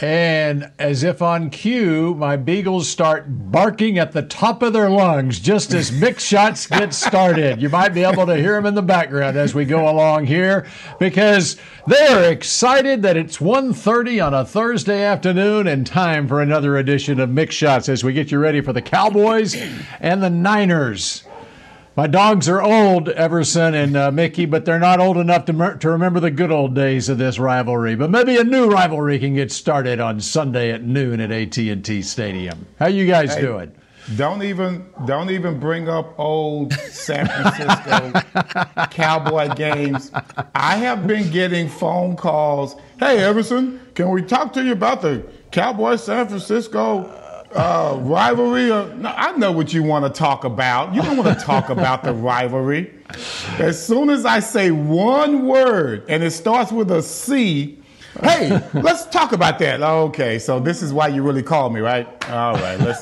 And as if on cue, my beagles start barking at the top of their lungs just as Mick Shots get started. You might be able to hear them in the background as we go along here because they're excited that it's 1.30 on a Thursday afternoon and time for another edition of Mick Shots as we get you ready for the Cowboys and the Niners. My dogs are old, Everson and uh, Mickey, but they're not old enough to, mer- to remember the good old days of this rivalry. But maybe a new rivalry can get started on Sunday at noon at AT&T Stadium. How you guys hey, doing? Don't even don't even bring up old San Francisco Cowboy games. I have been getting phone calls. Hey, Everson, can we talk to you about the Cowboy San Francisco uh, rivalry? Or, no, I know what you want to talk about. You don't want to talk about the rivalry. As soon as I say one word and it starts with a C, hey, let's talk about that. Okay, so this is why you really called me, right? All right, let's.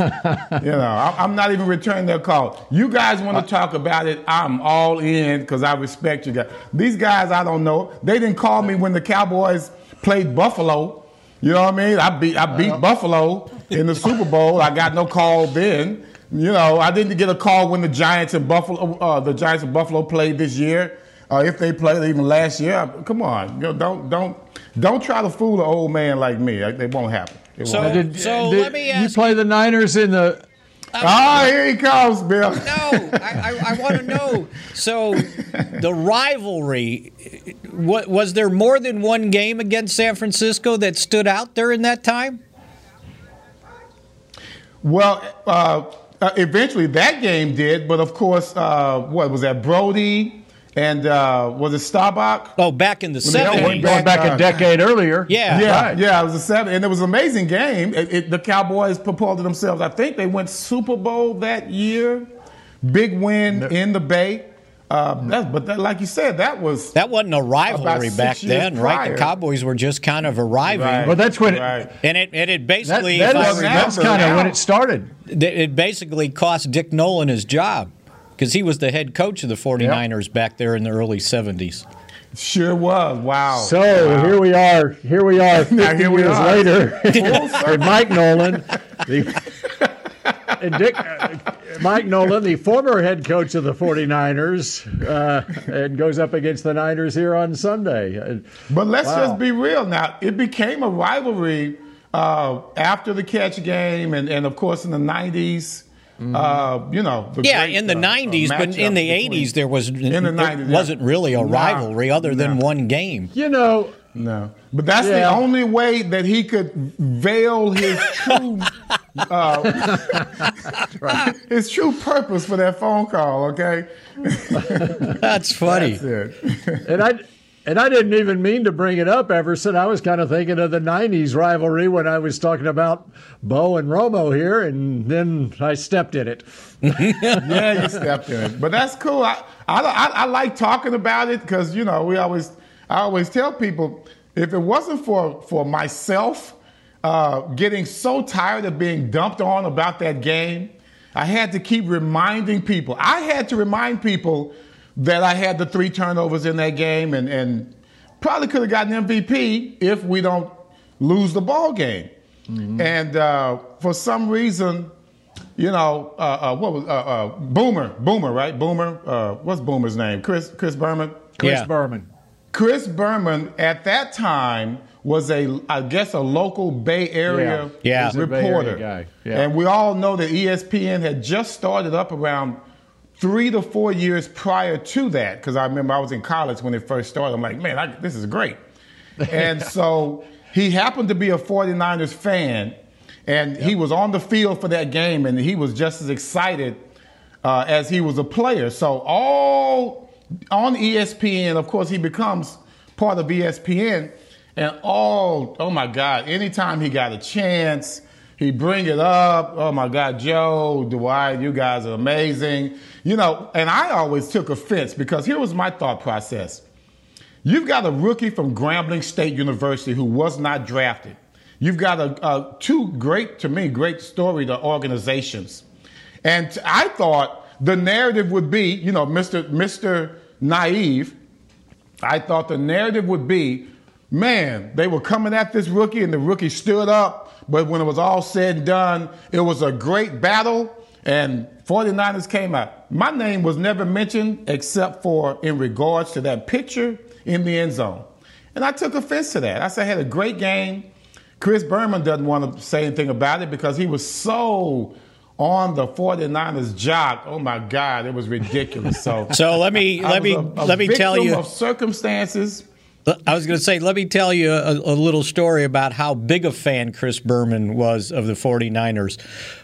You know, I'm not even returning their call. You guys want to talk about it? I'm all in because I respect you guys. These guys, I don't know. They didn't call me when the Cowboys played Buffalo. You know what I mean? I beat I beat well. Buffalo in the Super Bowl. I got no call then. You know, I didn't get a call when the Giants and Buffalo, uh, the Giants and Buffalo played this year. Uh, if they played even last year, come on, you know, don't don't don't try to fool an old man like me. It won't happen. It so, won't happen. Did, so did, let me ask you play the Niners in the oh, here he comes, Bill. No, I, I, I want to know. So, the rivalry what, was there more than one game against San Francisco that stood out during that time? Well, uh, uh, eventually that game did, but of course, uh, what was that? Brodie and uh, was it Staubach? Oh, back in the seventies, going back a uh, decade earlier. Yeah, yeah, right. yeah. It was a seven, and it was an amazing game. It, it, the Cowboys propelled themselves. I think they went Super Bowl that year. Big win no. in the Bay. Uh, but that, like you said, that was that wasn't a rivalry back then, right? The Cowboys were just kind of arriving. Right. Well, that's when, right. and it and it basically that, that is, that's kind of when it started. It basically cost Dick Nolan his job because he was the head coach of the 49ers yep. back there in the early 70s. Sure was. Wow. So wow. here we are. Here we are. 50 here we years are. later, with Mike Nolan. The, and Dick, uh, Mike Nolan, the former head coach of the 49ers, uh, and goes up against the Niners here on Sunday. But let's wow. just be real now. It became a rivalry uh, after the catch game, and, and of course in the 90s. Mm-hmm. Uh, you know, yeah, great, in the uh, '90s, but in the '80s there was in the 90s, wasn't really a rivalry other than one game. You know, no, but that's yeah. the only way that he could veil his true uh, right. his true purpose for that phone call. Okay, that's funny. That's and I and I didn't even mean to bring it up, Everson. I was kind of thinking of the '90s rivalry when I was talking about Bo and Romo here, and then I stepped in it. yeah, you stepped in it, but that's cool. I I, I, like talking about it because you know we always I always tell people if it wasn't for, for myself uh, getting so tired of being dumped on about that game, I had to keep reminding people. I had to remind people that I had the three turnovers in that game and, and probably could have gotten MVP if we don't lose the ball game. Mm-hmm. And uh, for some reason, you know, uh, uh what was uh, uh, Boomer? Boomer, right? Boomer. Uh, what's Boomer's name? Chris Chris Berman. Chris yeah. Berman. Chris Berman at that time was a, I guess, a local Bay Area yeah. Yeah. reporter. Area yeah. And we all know that ESPN had just started up around three to four years prior to that, because I remember I was in college when it first started. I'm like, man, I, this is great. and so he happened to be a 49ers fan, and yep. he was on the field for that game, and he was just as excited uh, as he was a player. So all on ESPN, of course, he becomes part of ESPN. And all, oh my God, anytime he got a chance, he bring it up. Oh my God, Joe, Dwight, you guys are amazing. You know, and I always took offense because here was my thought process. You've got a rookie from Grambling State University who was not drafted. You've got a, a two great, to me, great story to organizations. And I thought the narrative would be, you know, Mr. Mr. Naive, I thought the narrative would be, man, they were coming at this rookie and the rookie stood up but when it was all said and done, it was a great battle, and 49ers came out. My name was never mentioned except for in regards to that picture in the end zone. And I took offense to that. I said I had a great game. Chris Berman doesn't want to say anything about it because he was so on the 49ers jock. Oh my God, it was ridiculous. So, so let me let me a, a let me tell you of circumstances I was going to say, let me tell you a, a, little story about how big a fan Chris Berman was of the 49ers.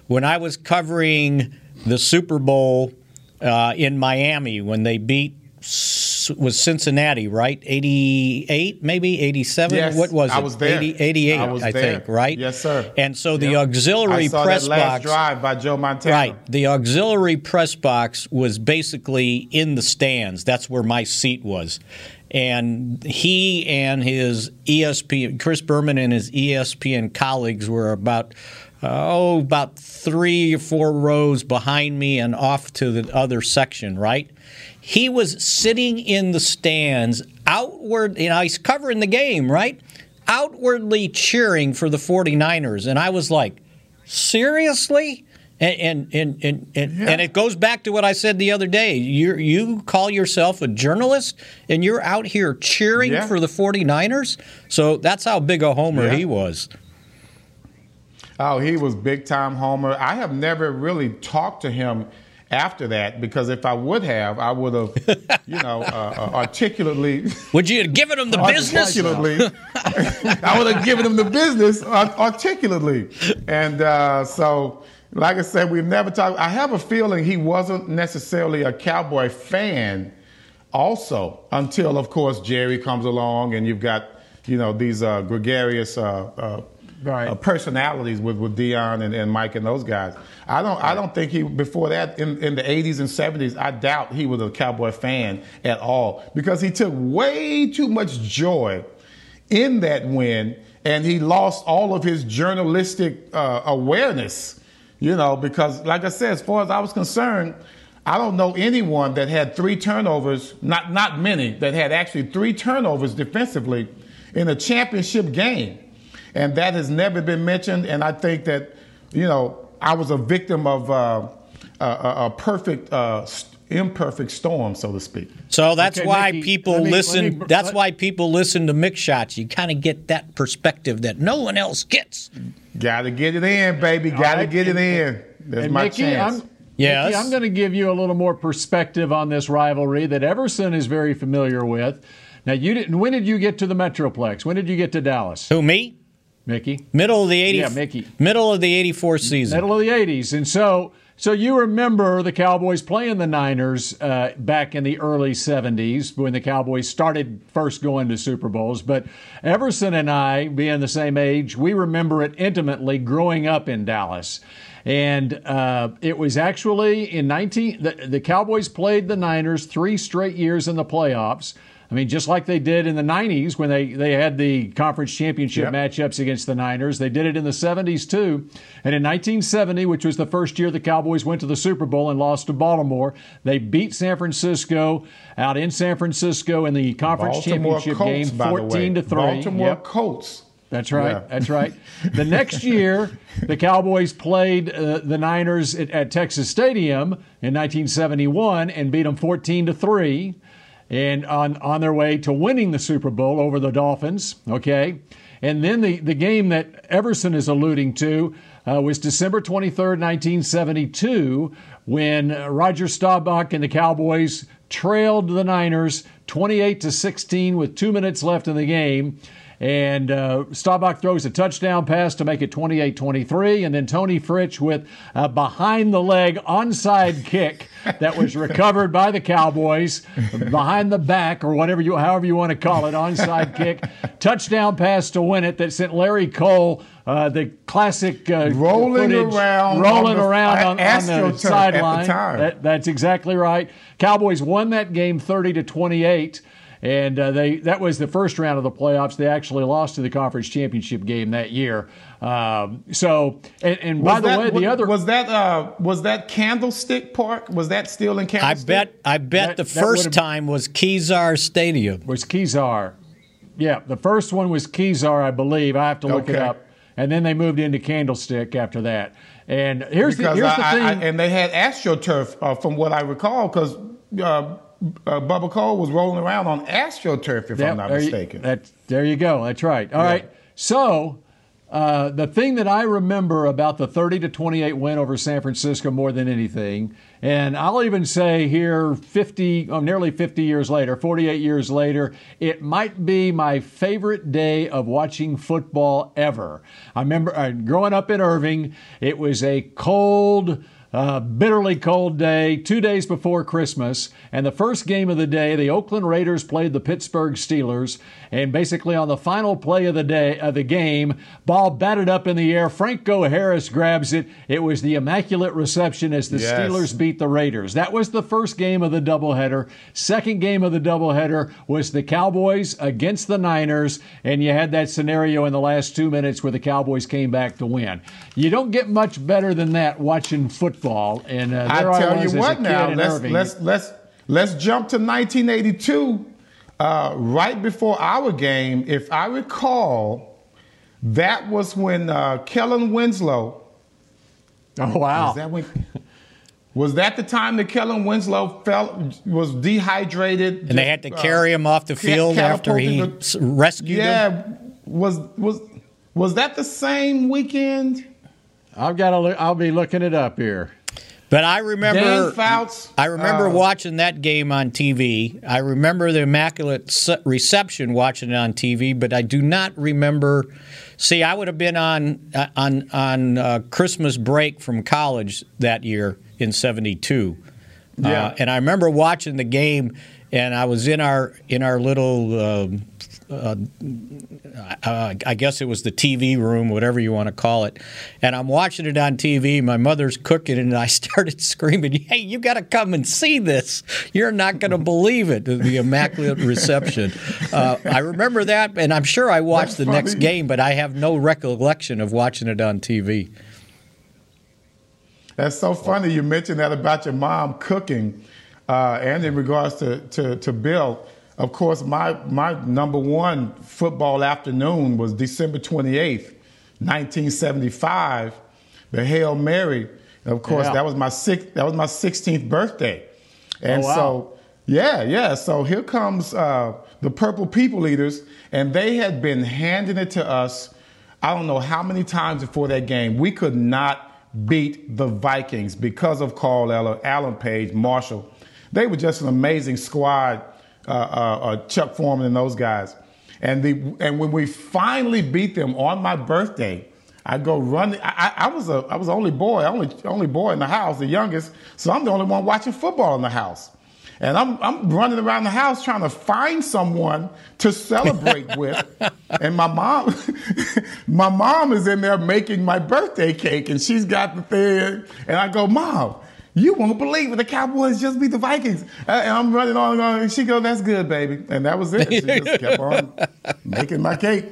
When I was covering the Super Bowl uh, in Miami when they beat was Cincinnati, right? 88, maybe 87? Yes, what was it? I was there. 80, 88, I, was I there. think, right? Yes, sir. And so the yep. auxiliary I saw press box drive by Joe Montana. Right. The auxiliary press box was basically in the stands. That's where my seat was and he and his ESPN, Chris Berman and his ESPN colleagues were about uh, oh about three or four rows behind me and off to the other section, right? He was sitting in the stands, outward, you know, he's covering the game, right? Outwardly cheering for the 49ers. And I was like, seriously? And and and and, yeah. and, it goes back to what I said the other day. You you call yourself a journalist and you're out here cheering yeah. for the 49ers? So that's how big a homer yeah. he was. Oh, he was big time homer. I have never really talked to him after that because if I would have, I would have, you know, uh, uh, articulately. Would you have given him the business? Articulately, I would have given him the business articulately, and uh, so like I said, we've never talked. I have a feeling he wasn't necessarily a Cowboy fan, also, until, of course, Jerry comes along and you've got, you know, these uh, gregarious uh, uh, right. Uh, personalities with, with Deion and, and Mike and those guys. I don't, I don't think he, before that, in, in the 80s and 70s, I doubt he was a Cowboy fan at all because he took way too much joy in that win and he lost all of his journalistic uh, awareness you know, because like I said, as far as I was concerned, I don't know anyone that had three turnovers, not not many, that had actually three turnovers defensively in a championship game. And that has never been mentioned. And I think that, you know, I was a victim of uh, a, a, perfect uh, imperfect storm, so to speak. So that's okay, why Mickey, people me, listen. Me, that's why people listen to Mick Shots. You kind of get that perspective that no one else gets. Got to get it in, baby. Got to right. get it in. That's my Mickey, chance. I'm, yes. Mickey, I'm going to give you a little more perspective on this rivalry that Everson is very familiar with. Now, you didn't. When did you get to the Metroplex? When did you get to Dallas? Who me? Mickey. Middle of the 80s. Yeah, Mickey. Middle of the 84 season. Middle of the 80s. And so so you remember the Cowboys playing the Niners uh, back in the early 70s when the Cowboys started first going to Super Bowls. But Everson and I, being the same age, we remember it intimately growing up in Dallas. And uh, it was actually in 19, the, the Cowboys played the Niners three straight years in the playoffs. I mean, just like they did in the 90s when they, they had the conference championship yep. matchups against the Niners, they did it in the 70s too. And in 1970, which was the first year the Cowboys went to the Super Bowl and lost to Baltimore, they beat San Francisco out in San Francisco in the conference Baltimore championship Colts, game, 14 to 3. Baltimore yep. Colts. That's right. Yeah. That's right. The next year, the Cowboys played uh, the Niners at, at, Texas Stadium in 1971 and beat them 14 to 3 and on, on their way to winning the Super Bowl over the Dolphins. Okay. And then the, the game that Everson is alluding to uh, was December 23rd, 1972, when Roger Staubach and the Cowboys trailed the Niners 28 to 16 with two minutes left in the game. And uh, Staubach throws a touchdown pass to make it 28 23. And then Toni Fritsch with a behind the leg onside kick that was recovered by the Cowboys behind the back or whatever you, however you want to call it, onside kick. Touchdown pass to win it that sent Larry Cole uh, the classic uh, rolling footage, around, rolling on the, around on, on the sideline. That, that's exactly right. Cowboys won that game 30 to 28 and uh, they that was the first round of the playoffs. They actually lost to the conference championship game that year. Um, so, and, and by the that, way, the was, other was that uh, was that Candlestick Park? Was that still in Candlestick? I bet I bet that, the first time was Kezar Stadium. Was Kezar? Yeah, the first one was Kezar, I believe. I have to look okay. it up. And then they moved into Candlestick after that. And here's because the here's I, the thing. I, and they had AstroTurf, uh, from what I recall, because uh, uh, Bubba Cole was rolling around on AstroTurf, if yep, I'm not there mistaken. You, that, there you go. That's right. All yeah. right. So uh, the thing that I remember about the 30 to 28 win over San Francisco more than anything, and I'll even say here, 50, oh, nearly 50 years later, 48 years later, it might be my favorite day of watching football ever. I remember uh, growing up in Irving, it was a cold, uh, bitterly cold day, two days before Christmas. And the first game of the day, the Oakland Raiders played the Pittsburgh Steelers. And basically, on the final play of the day of the game, ball batted up in the air. Franco Harris grabs it. It was the immaculate reception as the yes. Steelers beat the Raiders. That was the first game of the doubleheader. Second game of the doubleheader was the Cowboys against the Niners. And you had that scenario in the last two minutes where the Cowboys came back to win. You don't get much better than that watching football. And uh, I tell I you what, now let's let's let's let's jump to 1982. Uh, right before our game, if I recall, that was when uh, Kellen Winslow. Oh wow! Was that when? Was that the time that Kellen Winslow felt was dehydrated? And they had to carry him off the field after he the, rescued yeah, him? Yeah, was was was that the same weekend? I've got to. Look, I'll be looking it up here. But I remember, Fouts, I remember uh, watching that game on TV. I remember the immaculate reception watching it on TV, but I do not remember. See, I would have been on uh, on on uh, Christmas break from college that year in '72, yeah. Uh, and I remember watching the game. And I was in our in our little um, uh, uh, I guess it was the TV room, whatever you want to call it. And I'm watching it on TV. My mother's cooking, and I started screaming, "Hey, you got to come and see this! You're not going to believe it!" The immaculate reception. Uh, I remember that, and I'm sure I watched That's the funny. next game, but I have no recollection of watching it on TV. That's so funny you mentioned that about your mom cooking, uh, and in regards to, to, to Bill. Of course, my, my number one football afternoon was December 28th, 1975, the Hail Mary. And of course, Yeah. that was my six, that was my 16th birthday. And Oh, wow. so, yeah, yeah. So here comes uh, the Purple People Eaters, and they had been handing it to us. I don't know how many times before that game. We could not beat the Vikings because of Carl Eller, Alan Page, Marshall. They were just an amazing squad, Uh, uh, uh, Chuck Foreman and those guys. And the and when we finally beat them on my birthday, I go run. I, I I was a I was the only boy, only only boy in the house, the youngest. So I'm the only one watching football in the house. And I'm, I'm running around the house trying to find someone to celebrate with. And my mom, my mom is in there making my birthday cake and she's got the thing. And I go, Mom, you won't believe it. The Cowboys just beat the Vikings. Uh, And I'm running on and on. And she goes, That's good, baby. And that was it. She just kept on making my cake.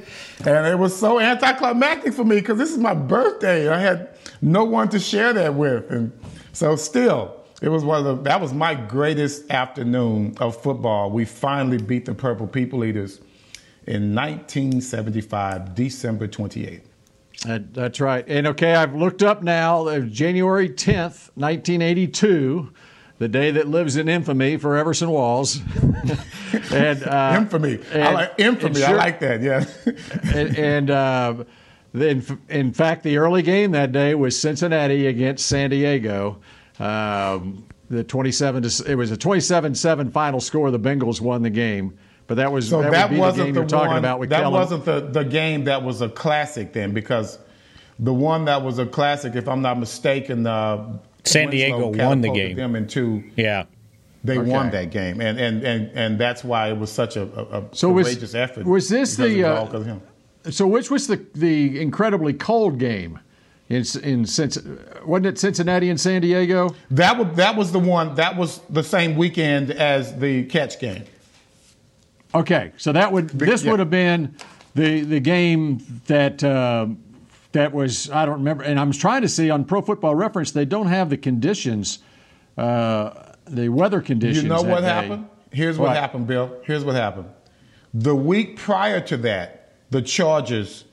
And it was so anticlimactic for me because this is my birthday. I had no one to share that with. And so still, it was one of the, that was my greatest afternoon of football. We finally beat the Purple People Eaters in 1975, December 28th. That, that's right. And okay, I've looked up now, uh, January 10th, 1982, the day that lives in infamy for Everson Walls. and uh, infamy. I like infamy. and I like that. Yeah. and, and uh, then, in fact, the early game that day was Cincinnati against San Diego. Um, the 27 to, it was a 27-7 final score. The Bengals won the game. But that was So that, that, would be wasn't the game the, you're talking one. about with that Kellen. wasn't the, the game that was a classic then, because the one that was a classic, if I'm not mistaken, uh, San Winslow Diego won the game. Them into Yeah. they won that game, and and and and that's why it was such a, a, a So was- effort. was this the, it uh, of him. So which was the the incredibly cold game in in Cinc- wasn't it Cincinnati and San Diego? That was that was the one. That was the same weekend as the catch game. Okay, so that would this yeah. would have been the the game that uh, that was I don't remember, and I'm trying to see on Pro Football Reference they don't have the conditions, uh, the weather conditions. You know what day. happened? Here's what? What? happened, Bill. Here's what happened. The week prior to that, the Chargers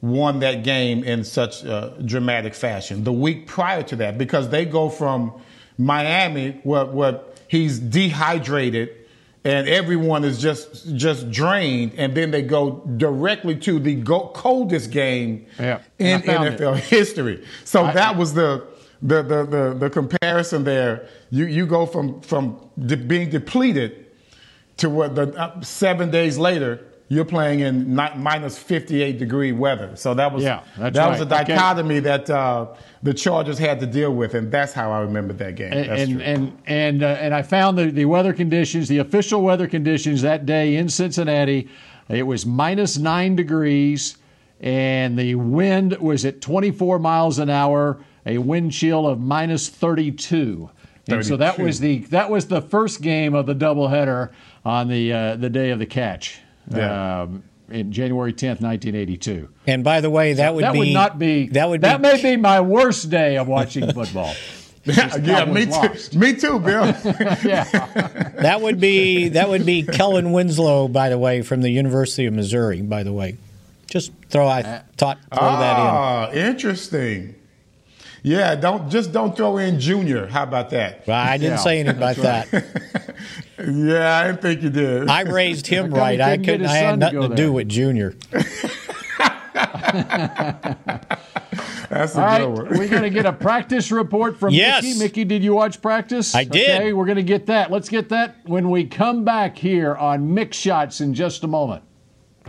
won that game in such uh, dramatic fashion. The week prior to that, because they go from Miami, where, where he's dehydrated and everyone is just just drained, and then they go directly to the go- coldest game Yeah, in NFL history. So I- that was the the, the the the comparison there. You you go from from de- being depleted to what the uh, seven days later you're playing in minus 58 degree weather. So that was Yeah, that was a right. Okay. dichotomy that uh, the Chargers had to deal with, and that's how I remember that game. And That's and and and, uh, and I found the, the weather conditions, the official weather conditions that day in Cincinnati. It was minus nine degrees, and the wind was at 24 miles an hour, a wind chill of minus 32. And so that was the that was the first game of the doubleheader on the uh, the day of the catch, Yeah. um, in January 10th, 1982. And by the way, that would that be would not be that would that be may be my worst day of watching football. yeah, me too. lost. Me too, Bill. yeah. that would be that would be Kellen Winslow, by the way, from the University of Missouri. By the way, just throw I thought throw that in. ah, interesting. Yeah, don't just don't throw in Junior. How about that? Well, I didn't Yeah, say anything about that's that. Yeah, I didn't think you did. I raised him How come he right. I couldn't get I had son to nothing to do with Junior. That's a All right, good one. we're going to get a practice report from Yes. Mickey. Mickey, did you watch practice? I did. Okay, we're going to get that. Let's get that when we come back here on Mick Shots in just a moment.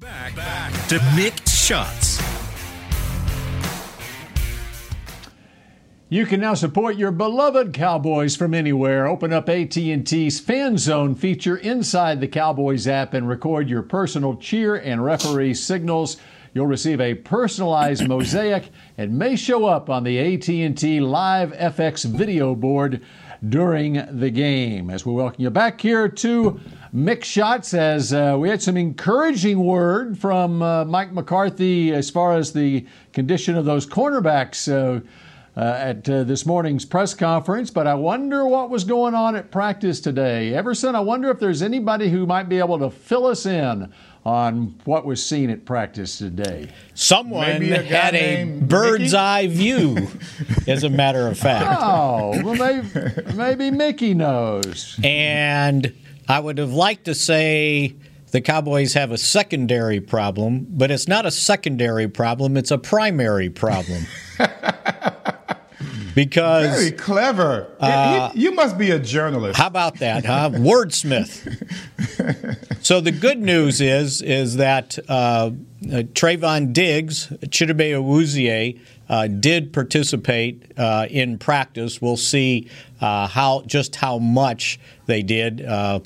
Back to Mick Shots. You can now support your beloved Cowboys from anywhere. Open up AT&T's Fan Zone feature inside the Cowboys app and record your personal cheer and referee signals. You'll receive a personalized mosaic and may show up on the AT&T Live FX video board during the game. As we welcome you back here to Mick Shots says uh, we had some encouraging word from uh, Mike McCarthy as far as the condition of those cornerbacks uh, uh at uh, this morning's press conference, but I wonder what was going on at practice today. Everson, I wonder if there's anybody who might be able to fill us in on what was seen at practice today. Someone a had a bird's Mickey? eye view, as a matter of fact. Oh, well, maybe, maybe Mickey knows. And I would have liked to say the Cowboys have a secondary problem, but it's not a secondary problem, it's a primary problem. because very clever. Uh, you, you, must be a journalist. How about that, huh? Wordsmith. so the good news is is that uh, uh, Trevon Diggs, Chidobe Awuzie, uh, did participate uh, in practice. We'll see uh, how just how much they did. Uh,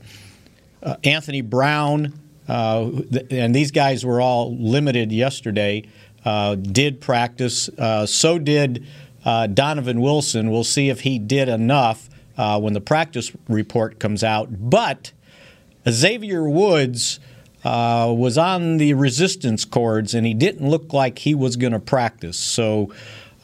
Anthony Brown, and these guys were all limited yesterday. did practice. so did uh, Donovan Wilson. We'll see if he did enough uh, when the practice report comes out. But Xavier Woods uh, was on the resistance cords, and he didn't look like he was going to practice. So.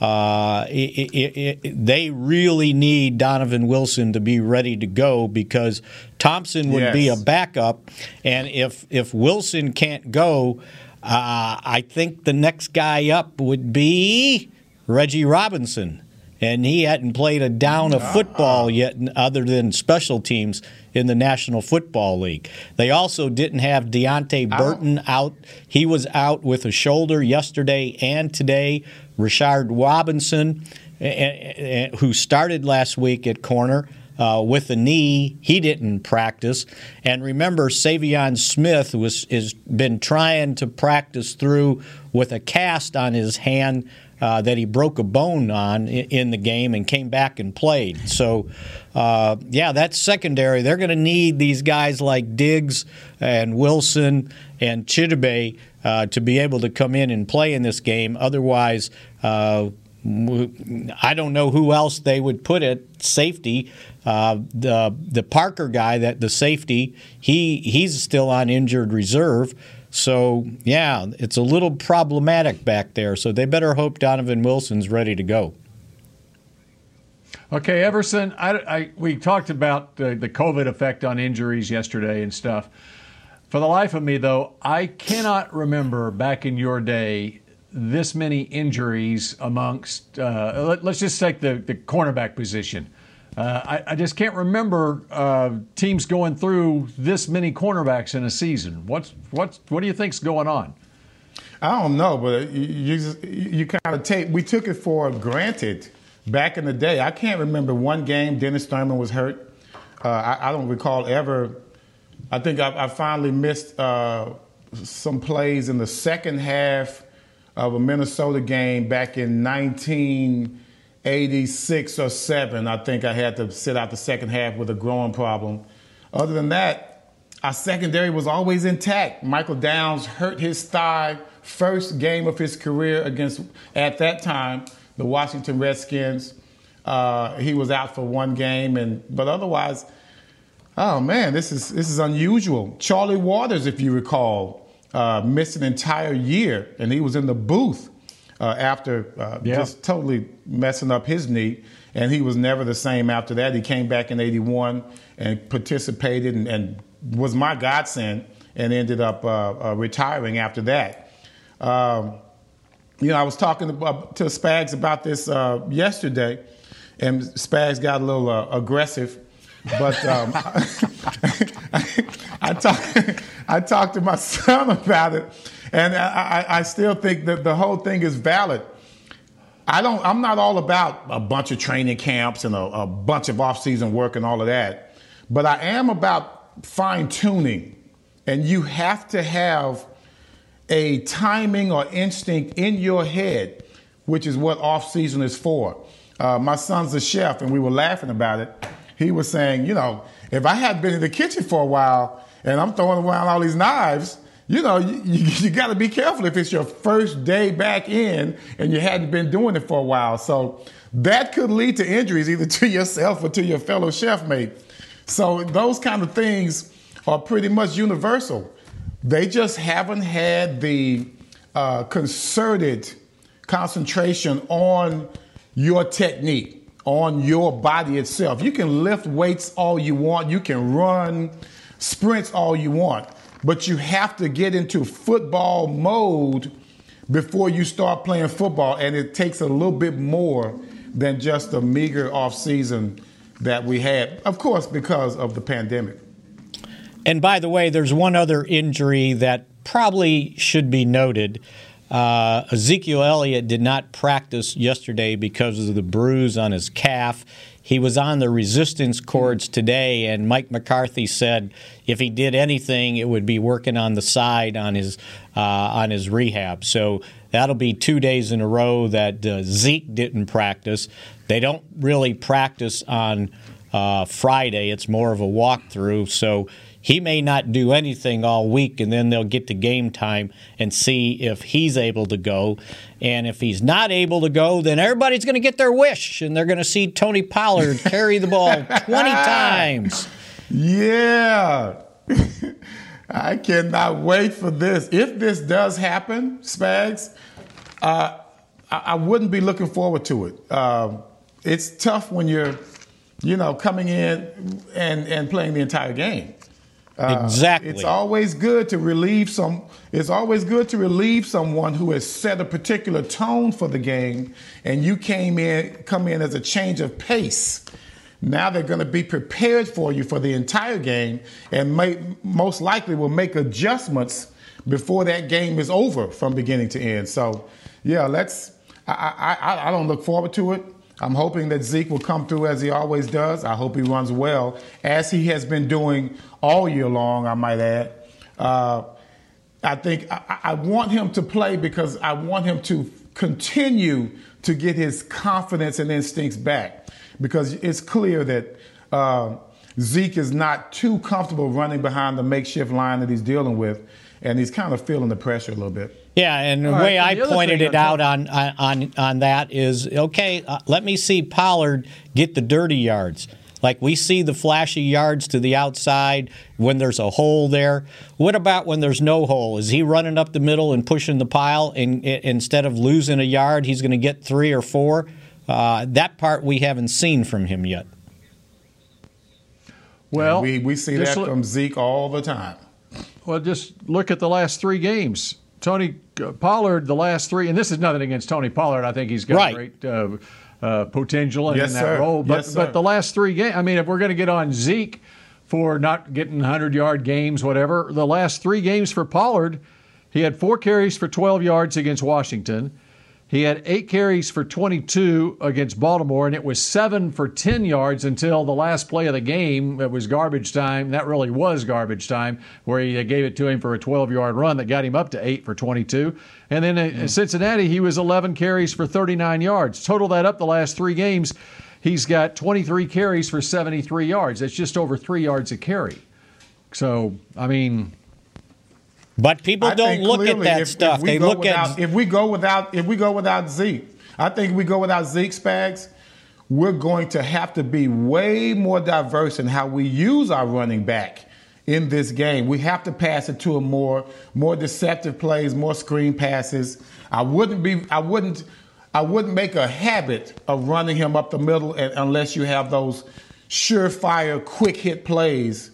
Uh, it, it, it, they really need Donovan Wilson to be ready to go because Thompson would yes. be a backup, and if if Wilson can't go, uh, I think the next guy up would be Reggie Robinson, and he hadn't played a down of football yet, other than special teams in the National Football League. They also didn't have Deante Burton out. He was out with a shoulder yesterday and today. Rashard Robinson, who started last week at corner. Uh, with a knee. He didn't practice. And remember, Saivion Smith was has been trying to practice through with a cast on his hand uh, that he broke a bone on in the game and came back and played. So, uh, yeah, that's secondary. They're going to need these guys like Diggs and Wilson and Chidobe uh, to be able to come in and play in this game. Otherwise, uh, I don't know who else they would put at safety. Uh, the the Parker guy, that the safety, he he's still on injured reserve. So, yeah, it's a little problematic back there. So they better hope Donovan Wilson's ready to go. Okay, Everson, I, I, we talked about the, the COVID effect on injuries yesterday and stuff. For the life of me, though, I cannot remember back in your day this many injuries amongst, uh, let, us just take the, the cornerback position. Uh, I, I, just can't remember uh, teams going through this many cornerbacks in a season. What's what's what do you think's going on? I don't know, but you you, you kind of take we took it for granted back in the day. I can't remember one game Dennis Thurman was hurt. Uh, I, I, don't recall ever. I think I, I finally missed uh, some plays in the second half of a Minnesota game back in 19- 86 or 7, I think I had to sit out the second half with a growing problem. Other than that, our secondary was always intact. Michael Downs hurt his thigh first game of his career against, at that time, the Washington Redskins. Uh, he was out for one game, and but otherwise, oh man, this is this is unusual. Charlie Waters, if you recall, uh, missed an entire year, and he was in the booth uh, after uh, yeah. just totally messing up his knee. And he was never the same after that. He came back in 81 and participated and, and was my godsend and ended up uh, uh retiring after that. Um, you know, I was talking to, to Spags about this uh, yesterday, and Spags got a little uh, aggressive. But um, I, I, talked I talked to my son about it, and I, I still think that the whole thing is valid. I don't. I'm not all about a bunch of training camps and a, a bunch of off-season work and all of that, but I am about fine tuning, and you have to have a timing or instinct in your head, which is what off-season is for. Uh, my son's a chef, and we were laughing about it. He was saying, you know, if I had been in the kitchen for a while and I'm throwing around all these knives, you know, you, you, you got to be careful if it's your first day back in and you hadn't been doing it for a while. So that could lead to injuries either to yourself or to your fellow chef mate. So those kind of things are pretty much universal. They just haven't had the uh, concerted concentration on your technique, on your body itself. You can lift weights all you want, you can run sprints all you want, but you have to get into football mode before you start playing football, and it takes a little bit more than just a meager off season that we had, of course, because of the pandemic. And by the way, there's one other injury that probably should be noted. Uh, Ezekiel Elliott did not practice yesterday because of the bruise on his calf. He was on the resistance cords today, and Mike McCarthy said if he did anything, it would be working on the side on his uh, on his rehab. So that'll be two days in a row that uh, Zeke didn't practice. They don't really practice on uh, Friday; it's more of a walkthrough. So he may not do anything all week, and then they'll get to game time and see if he's able to go. And if he's not able to go, then everybody's going to get their wish, and they're going to see Tony Pollard carry the ball 20 times. Yeah. I cannot wait for this. If this does happen, Spags, uh, I, I, wouldn't be looking forward to it. Uh, it's tough when you're, you know, coming in and, and playing the entire game. Exactly. It's always good to relieve some. It's always good to relieve someone who has set a particular tone for the game, and you came in, come in as a change of pace. Now they're going to be prepared for you for the entire game, and may, most likely will make adjustments before that game is over from beginning to end. So, yeah, let's. I, I, I don't look forward to it. I'm hoping that Zeke will come through as he always does. I hope he runs well, as he has been doing all year long, I might add. Uh, I think I, I, want him to play because I want him to continue to get his confidence and instincts back because it's clear that uh, Zeke is not too comfortable running behind the makeshift line that he's dealing with, and he's kind of feeling the pressure a little bit. Yeah, and the way I pointed it out on, on on that is okay. Uh, let me see Pollard get the dirty yards. Like we see the flashy yards to the outside when there's a hole there. What about when there's no hole? Is he running up the middle and pushing the pile, and, and instead of losing a yard, he's going to get three or four? Uh, that part we haven't seen from him yet. Well, we, we see that look, from Zeke all the time. Well, just look at the last three games. Tony Pollard, the last three, and this is nothing against Tony Pollard. I think he's got right. great uh, uh, potential yes, in that sir. role. But yes, but the last three games, I mean, if we're going to get on Zeke for not getting 100 yard games, whatever, the last three games for Pollard, he had four carries for 12 yards against Washington. He had eight carries for 22 against Baltimore, and it was seven for 10 yards until the last play of the game. It was garbage time. That really was garbage time, where he gave it to him for a 12 yard run that got him up to eight for 22. And then in mm. Cincinnati, he was 11 carries for 39 yards. Total that up the last three games, he's got 23 carries for 73 yards. That's just over three yards a carry. So, I mean, but people don't look at that if, stuff. If they look without, at if we go without if we go without Zeke. I think we go without Zeke Spags. We're going to have to be way more diverse in how we use our running back in this game. We have to pass it to him more, more deceptive plays, more screen passes. I wouldn't be, I wouldn't, I wouldn't make a habit of running him up the middle unless you have those surefire, quick hit plays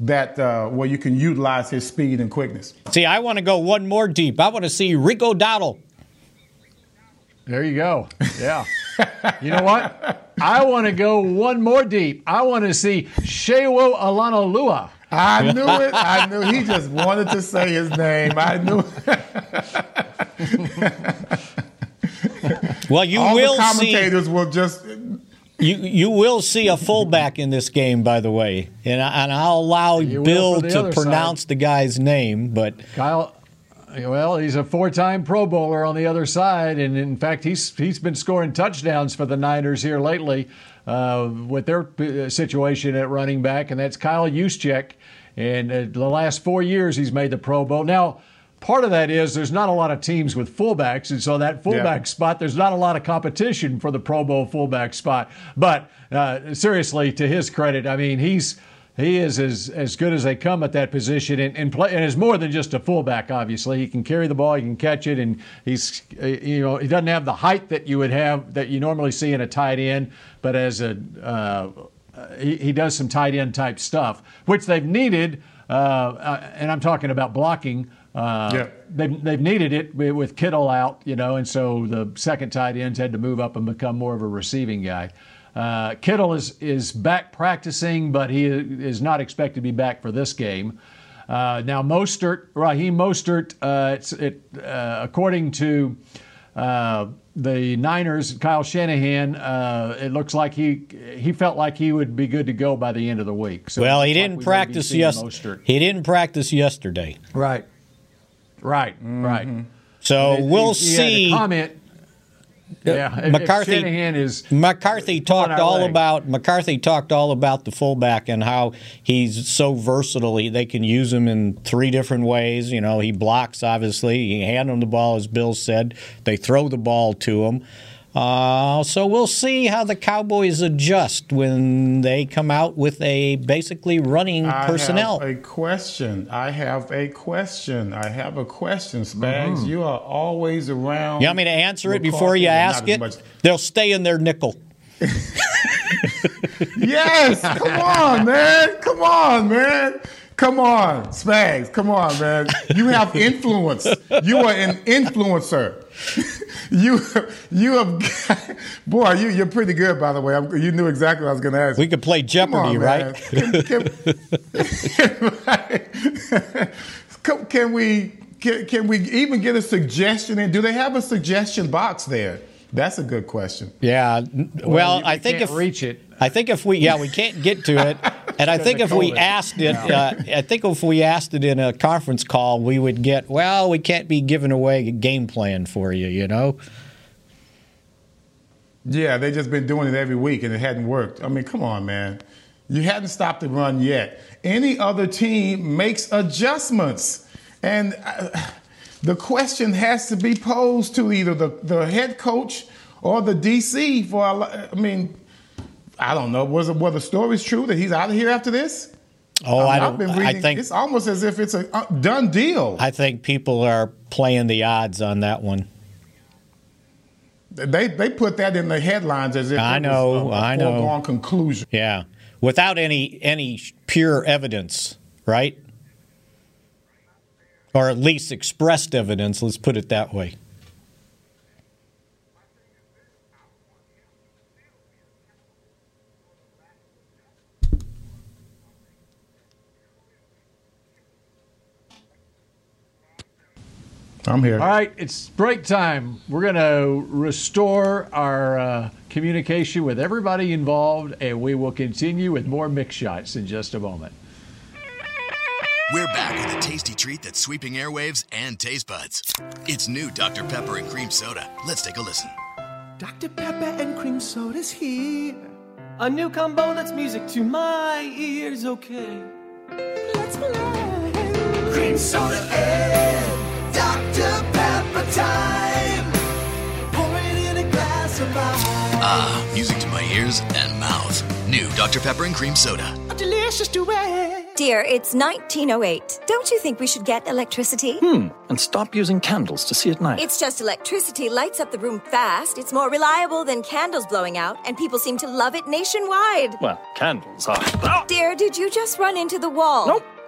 that uh, where you can utilize his speed and quickness. See, I want to go one more deep. I want to see Rico Dowdle. There you go. Yeah. you know what? I want to go one more deep. I want to see Sewo Olonilua. I knew it. I knew he just wanted to say his name. I knew. well, you All will the commentators see... will just you you will see a fullback in this game, by the way, and I, and I'll allow you Bill to pronounce side. the guy's name, but Kyle. Well, he's a four-time Pro Bowler on the other side, and in fact, he's he's been scoring touchdowns for the Niners here lately uh, with their uh, situation at running back, and that's Kyle Juszczyk. And uh, the last four years, he's made the Pro Bowl. Now, part of that is there's not a lot of teams with fullbacks, and so that fullback yeah. spot, there's not a lot of competition for the Pro Bowl fullback spot. But uh, seriously, to his credit, I mean, he's he is as, as good as they come at that position and, and play and is more than just a fullback obviously he can carry the ball he can catch it and he's uh, you know he doesn't have the height that you would have that you normally see in a tight end but as a uh, he, he does some tight end type stuff which they've needed uh, uh and I'm talking about blocking uh, yeah. they've, they've needed it with Kittle out, you know, and so the second tight ends had to move up and become more of a receiving guy. Uh, Kittle is, is back practicing, but he is not expected to be back for this game. Uh, now, Mostert, Raheem Mostert, uh, it, uh, according to uh, the Niners, Kyle Shanahan, uh, it looks like he he felt like he would be good to go by the end of the week. So well, he didn't like practice yesterday. He didn't practice yesterday. Right. Right. Mm-hmm. Right. So we'll he, he see. comment yeah, McCarthy Shanahan is McCarthy talked all leg. about McCarthy talked all about the fullback and how he's so versatile. They can use him in three different ways. You know, he blocks obviously. He hand him the ball, as Bill said. They throw the ball to him. Uh, so we'll see how the Cowboys adjust when they come out with a basically running I personnel. Have a question. I have a question. I have a question, Spags. Mm-hmm. You are always around. You want me to answer it before you ask it? They'll stay in their nickel. yes, come on, man. Come on, man. Come on, Spags. Come on, man. You have influence. You are an influencer. you, you have, boy, you, you're pretty good, by the way. I'm, you knew exactly what I was going to ask. We could play Jeopardy, on, right? Can, can, can, we can, can we even get a suggestion? And do they have a suggestion box there? That's a good question. Yeah. Well, well I think if reach it, I think if we yeah we can't get to it, and I think if we asked it, uh, I think if we asked it in a conference call, we would get well, we can't be giving away a game plan for you, you know. Yeah, they just been doing it every week and it hadn't worked. I mean, come on, man. You hadn't stopped the run yet. Any other team makes adjustments, and. Uh, the question has to be posed to either the, the head coach or the DC for, I mean, I don't know. Was were the stories true that he's out of here after this? Oh, I, mean, I don't. Reading, I think it's almost as if it's a done deal. I think people are playing the odds on that one. They they put that in the headlines as if I know, a, a I know. conclusion. Yeah, without any any pure evidence, right? or at least expressed evidence, let's put it that way. I'm here. All right, it's break time. We're going to restore our uh, communication with everybody involved, and we will continue with more Mick Shots in just a moment. We're back with a tasty treat that's sweeping airwaves and taste buds. It's new Dr. Pepper and Cream Soda. Let's take a listen. Dr. Pepper and Cream Soda's here. A new combo that's music to my ears, okay. Let's play. Cream Soda and Ah, music to my ears and mouth. New Dr. Pepper and Cream Soda. A delicious duet. Dear, it's 1908. Don't you think we should get electricity? Hmm, and stop using candles to see at night. It's just electricity lights up the room fast. It's more reliable than candles blowing out, and people seem to love it nationwide. Well, candles are. Dear, did you just run into the wall? Nope.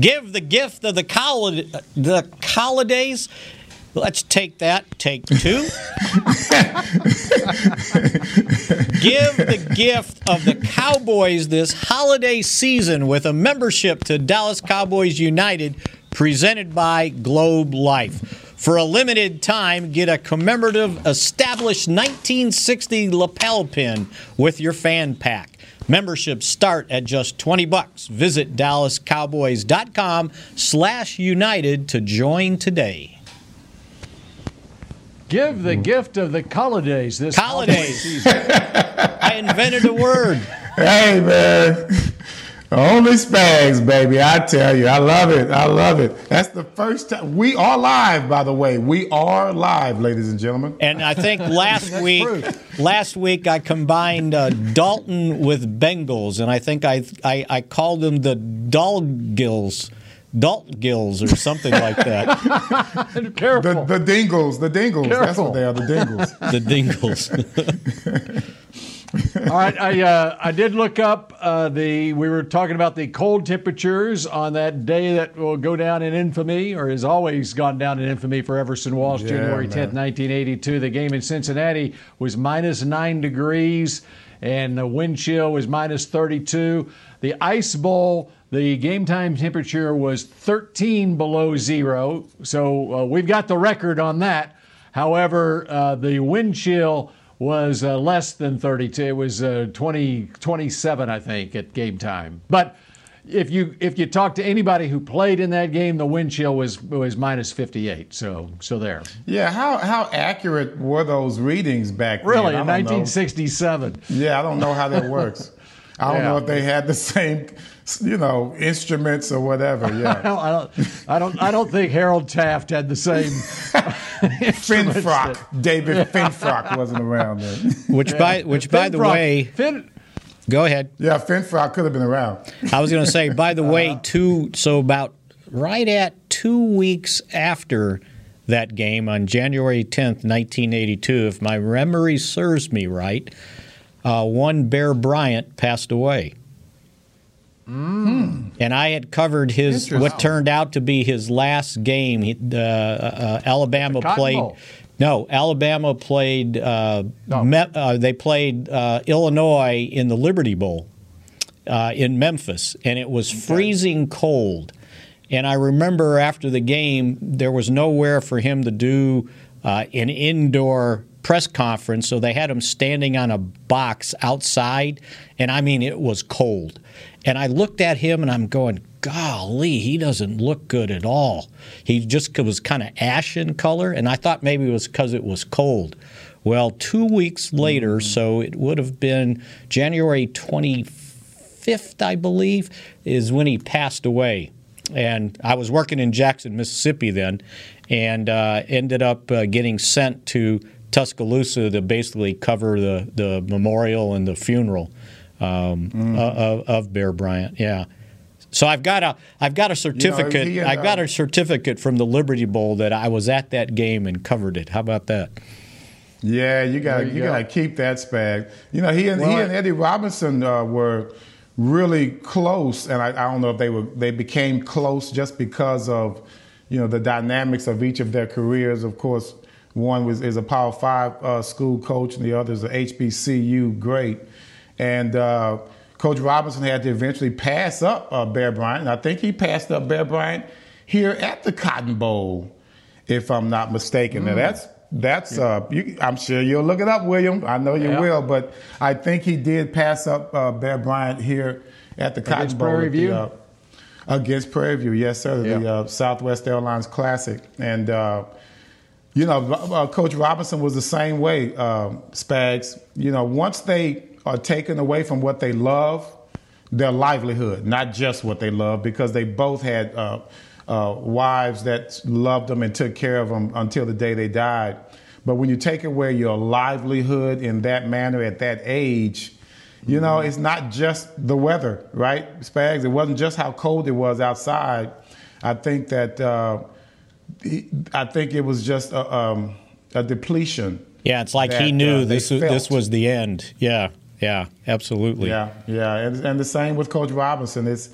Give the gift of the collid- the holidays. Let's take that. Take two. Give the gift of the Cowboys this holiday season with a membership to Dallas Cowboys United presented by Globe Life. For a limited time, get a commemorative established 1960 lapel pin with your fan pack. Memberships start at just 20 bucks. Visit dallascowboys.com slash united to join today. Give the gift of the holidays this Holidays. holiday season. I invented a word. Hey, man. Only Spags, baby. I tell you, I love it. I love it. That's the first time. We are live, by the way. We are live, ladies and gentlemen. And I think last week, last week I combined uh, Dalton with Bengals, and I think I I, I called them the Dalgills, Daltgills, or something like that. Careful. The, the Dingles. The Dingles. That's Careful. what they are. The Dingles. the Dingles. All right, I uh, I did look up uh, the. We were talking about the cold temperatures on that day that will go down in infamy, or has always gone down in infamy for Everson Walls, Yeah, January tenth, nineteen eighty-two. The game in Cincinnati was minus nine degrees, and the wind chill was minus thirty-two. The Ice Bowl. The game time temperature was 13 below zero, so uh, we've got the record on that. However, uh, the wind chill was uh, less than 32. It was uh, 20, 27, I think, at game time. But if you if you talk to anybody who played in that game, the wind chill was was minus 58. So so there. Yeah, how how accurate were those readings back then? Really, in don't know. 1967. Yeah, I don't know how that works. I don't Yeah. know if they had the same, you know, instruments or whatever. Yeah. I don't, I don't, I don't think Harold Taft had the same. instruments Finfrock. that- David Finfrock wasn't around then. Which by which by the way, Fin, go ahead. Yeah, Finfrock could have been around. I was going to say, by the Uh-huh. way, two. So about right at two weeks after that game on January tenth, nineteen eighty-two, if my memory serves me right, uh, one Bear Bryant passed away. And I had covered his what turned out to be his last game. He, uh, uh, Alabama played. Bowl. No, Alabama played. Uh, Me- uh, they played uh, Illinois in the Liberty Bowl uh, in Memphis, and it was freezing cold. And I remember after the game, there was nowhere for him to do uh, an indoor press conference, so they had him standing on a box outside, and I mean, it was cold. And I looked at him and I'm going, golly, he doesn't look good at all. He just was kind of ashen color, and I thought maybe it was because it was cold. Well, two weeks later, so it would have been January 25th, I believe, is when he passed away. And I was working in Jackson, Mississippi then, and uh, ended up uh, getting sent to Tuscaloosa to basically cover the, the memorial and the funeral um, Mm. of, of Bear Bryant. Yeah. So I've got a I've got a certificate. he and, I've got uh, a certificate from the Liberty Bowl that I was at that game and covered it. How about that? Yeah, you got to you you, go. got to keep that spag. You know, he and he and Eddie Robinson uh, were really close, and I, I don't know if they were they became close just because of you know the dynamics of each of their careers. Of course, one was is a Power Five uh, school coach, and the other is a HBCU great. And uh, Coach Robinson had to eventually pass up uh, Bear Bryant. And I think he passed up Bear Bryant here at the Cotton Bowl, if I'm not mistaken. Now that's that's uh, you, I'm sure you'll look it up, William. I know you Yeah. will, but I think he did pass up uh, Bear Bryant here at the Cotton Against Bowl Prairie the, View? uh, against Prairie View, yes, sir. The Yeah. uh, Southwest Airlines Classic, and uh, you know, uh, Coach Robinson was the same way. Um, Spags, you know, once they are taken away from what they love, their livelihood, not just what they love, because they both had uh, uh, wives that loved them and took care of them until the day they died. But when you take away your livelihood in that manner at that age, You know, it's not just the weather, right, Spags? It wasn't just how cold it was outside. I think that uh, I think it was just a, um, a depletion. Yeah, it's like that, he knew uh, this they this was the end. Yeah, yeah, absolutely. Yeah, yeah, and, and the same with Coach Robinson. It's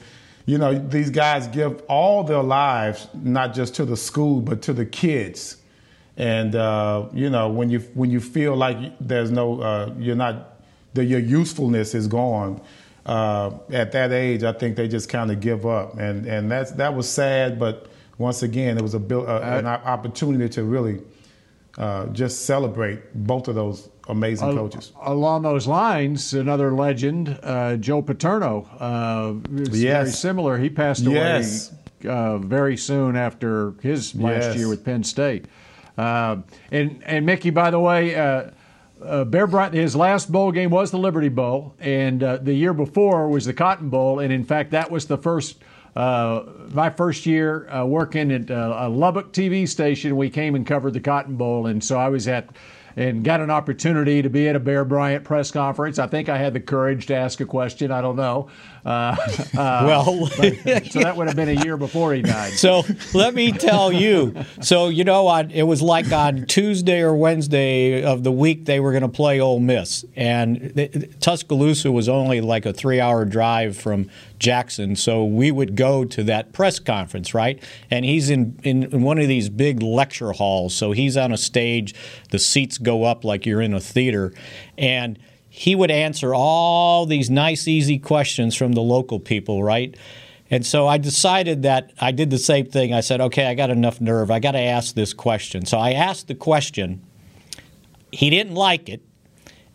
you know these guys give all their lives not just to the school but to the kids, and uh, you know when you when you feel like there's no uh, you're not that your usefulness is gone. Uh, at that age, I think they just kind of give up, and and that's that was sad. But once again, it was a, uh, an opportunity to really uh, just celebrate both of those amazing coaches. Along those lines, another legend, uh, Joe Paterno. Uh, it's very similar. He passed away Yes. uh, very soon after his last Yes. year with Penn State. Uh, and and Mickey, by the way. Uh, uh, Bear Bryant, his last bowl game was the Liberty Bowl, and uh, the year before was the Cotton Bowl, and in fact, that was the first, uh, my first year uh, working at uh, a Lubbock TV station. We came and covered the Cotton Bowl, and so I was at and got an opportunity to be at a Bear Bryant press conference. I think I had the courage to ask a question. I don't know. Uh, uh, Well- so that would have been a year before he died. So let me tell you. So you know, on, it was like on Tuesday or Wednesday of the week they were going to play Ole Miss, and th- Tuscaloosa was only like a three-hour drive from Jackson. So we would go to that press conference, right? And he's in, in in one of these big lecture halls. So he's on a stage. The seats go up like you're in a theater, and he would answer all these nice, easy questions from the local people, right? And so I decided that I did the same thing. I said, okay, I got enough nerve. I got to ask this question. So I asked the question. He didn't like it.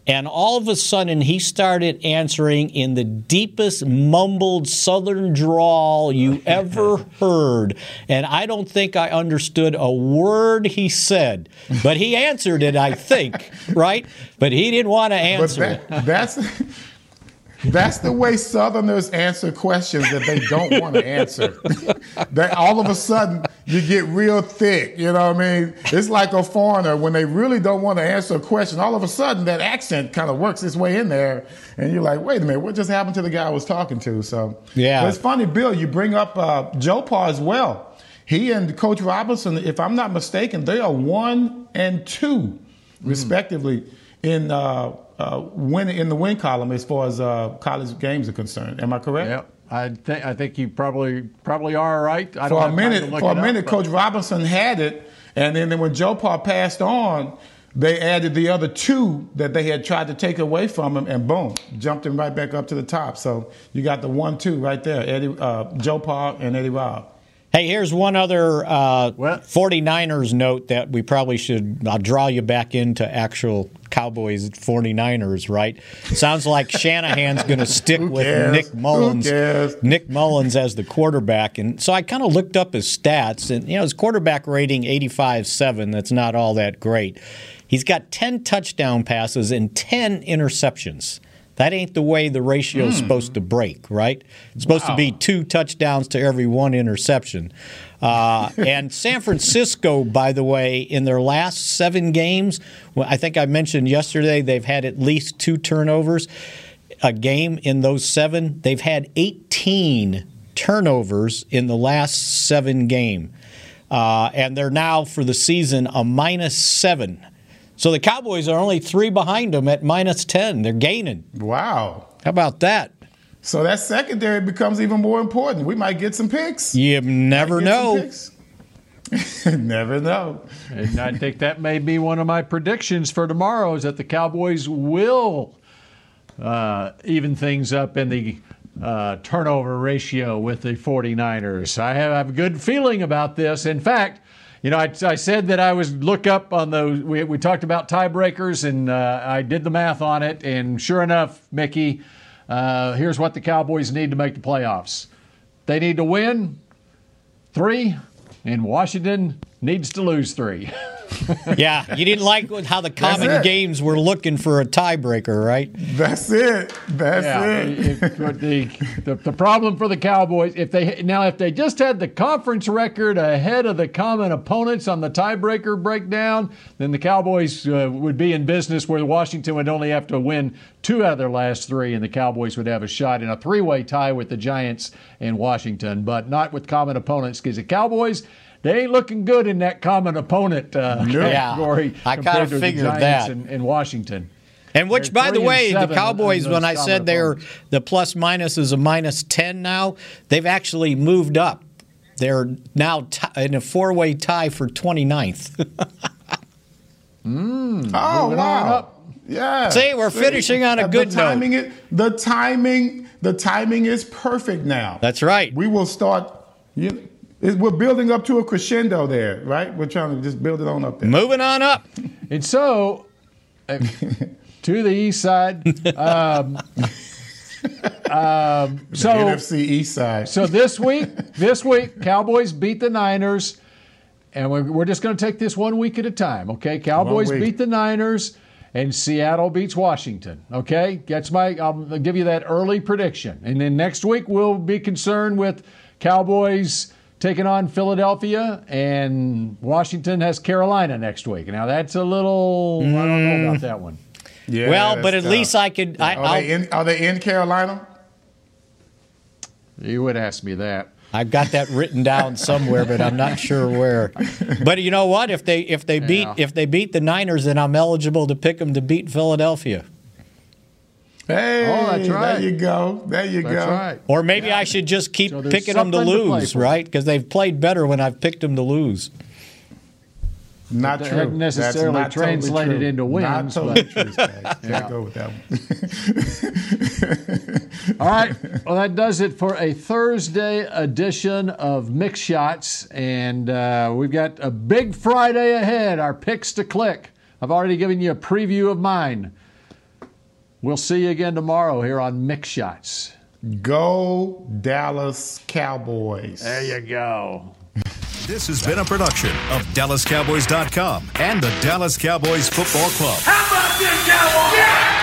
And all of a sudden, he started answering in the deepest mumbled southern drawl you ever heard. And I don't think I understood a word he said, but he answered it, I think, right? But he didn't want to answer it. that, that's that's the way Southerners answer questions that they don't want to answer. that all of a sudden you get real thick. You know what I mean? It's like a foreigner when they really don't want to answer a question. All of a sudden that accent kind of works its way in there, and you're like, wait a minute, what just happened to the guy I was talking to? So Yeah. but it's funny, Bill. You bring up uh, Joe Parr as well. He and Coach Robinson, if I'm not mistaken, they are one and two, respectively, in uh, uh, win in the win column as far as uh, college games are concerned. Am I correct? Yep. I think I think you probably probably are right. I For don't a minute, for a up, minute, but- Coach Robinson had it, and then when Joe Paul passed on, they added the other two that they had tried to take away from him, and boom, jumped him right back up to the top. So you got the one-two right there, Eddie, uh, Joe Paul and Eddie Robb. Hey, here's one other uh, 49ers note that we probably should I'll draw you back into actual Cowboys 49ers, right? Sounds like Shanahan's going to stick with? Nick Mullens. Nick Mullens as the quarterback. And so I kind of looked up his stats, and, you know, his quarterback rating 85 7. That's not all that great. He's got 10 touchdown passes and 10 interceptions. That ain't the way the ratio is supposed to break, right? It's supposed to be two touchdowns to every one interception. Uh, and San Francisco, by the way, in their last seven games, well, I think I mentioned yesterday they've had at least two turnovers a game in those seven. They've had 18 turnovers in the last seven game, uh, and they're now for the season a minus seven. So the Cowboys are only three behind them at minus 10. They're gaining. Wow. How about that? So that secondary becomes even more important. We might get some picks. You never know. Never know. And I think that may be one of my predictions for tomorrow is that the Cowboys will uh, even things up in the uh, turnover ratio with the 49ers. I have, I have a good feeling about this. In fact, you know, I, I said that I was look up on those. We, we talked about tiebreakers, and uh, I did the math on it. And sure enough, Mickey, uh, here's what the Cowboys need to make the playoffs. They need to win three, and Washington needs to lose three. yeah, you didn't like how the common games were looking for a tiebreaker, right? That's it. That's Yeah, it. if- but the, the the problem for the Cowboys if they now if they just had the conference record ahead of the common opponents on the tiebreaker breakdown, then the Cowboys uh, would be in business where Washington would only have to win two out of their last three, and the Cowboys would have a shot in a three-way tie with the Giants and Washington, but not with common opponents because the Cowboys. They ain't looking good in that common opponent uh, Yeah, category. I compared kinda figured that. in, and Washington. And which, by the way, the Cowboys, when I said they're the plus minus is a minus 10 now, they've actually moved up. They're now t- in a four way tie for 29th. Mm, Oh wow! up. Yeah. See, we're finishing on a good the note. timing Is, the timing, the timing is perfect now. That's right. We will start. You, it- we're building up to a crescendo there, right? We're trying to just build it on up there. Moving on up. And so, uh, to the east side. Um, um, so NFC East side. So this week, this week, Cowboys beat the Niners, and we're, we're just going to take this one week at a time. Okay, Cowboys beat the Niners, and Seattle beats Washington. Okay, that's my. I'll give you that early prediction, and then next week we'll be concerned with Cowboys taking on Philadelphia, and Washington has Carolina next week. Now that's a little. I don't know mm. about that one. Yeah, well, but at tough. least I could. I, Are they, in, are they in Carolina? You would ask me that. I've got that written down somewhere, but I'm not sure where. But you know what? If they if they beat if they beat the Niners, then I'm eligible to pick them to beat Philadelphia. Hey, Oh, that's right. There you go. There you That's go. right. Or maybe I should just keep So picking them to something to lose, right? Because they've played better when I've picked them to lose. Not That true. hadn't necessarily That's not translated true. into wins, Not totally but- true. Can't Yeah. go with that one. All right. Well, that does it for a Thursday edition of Mick Shots. And uh, we've got a big Friday ahead, our picks to click. I've already given you a preview of mine. We'll see you again tomorrow here on Mick Shots. Go Dallas Cowboys. There you go. This has been a production of DallasCowboys.com and the Dallas Cowboys Football Club. How about this, Cowboys? Yeah!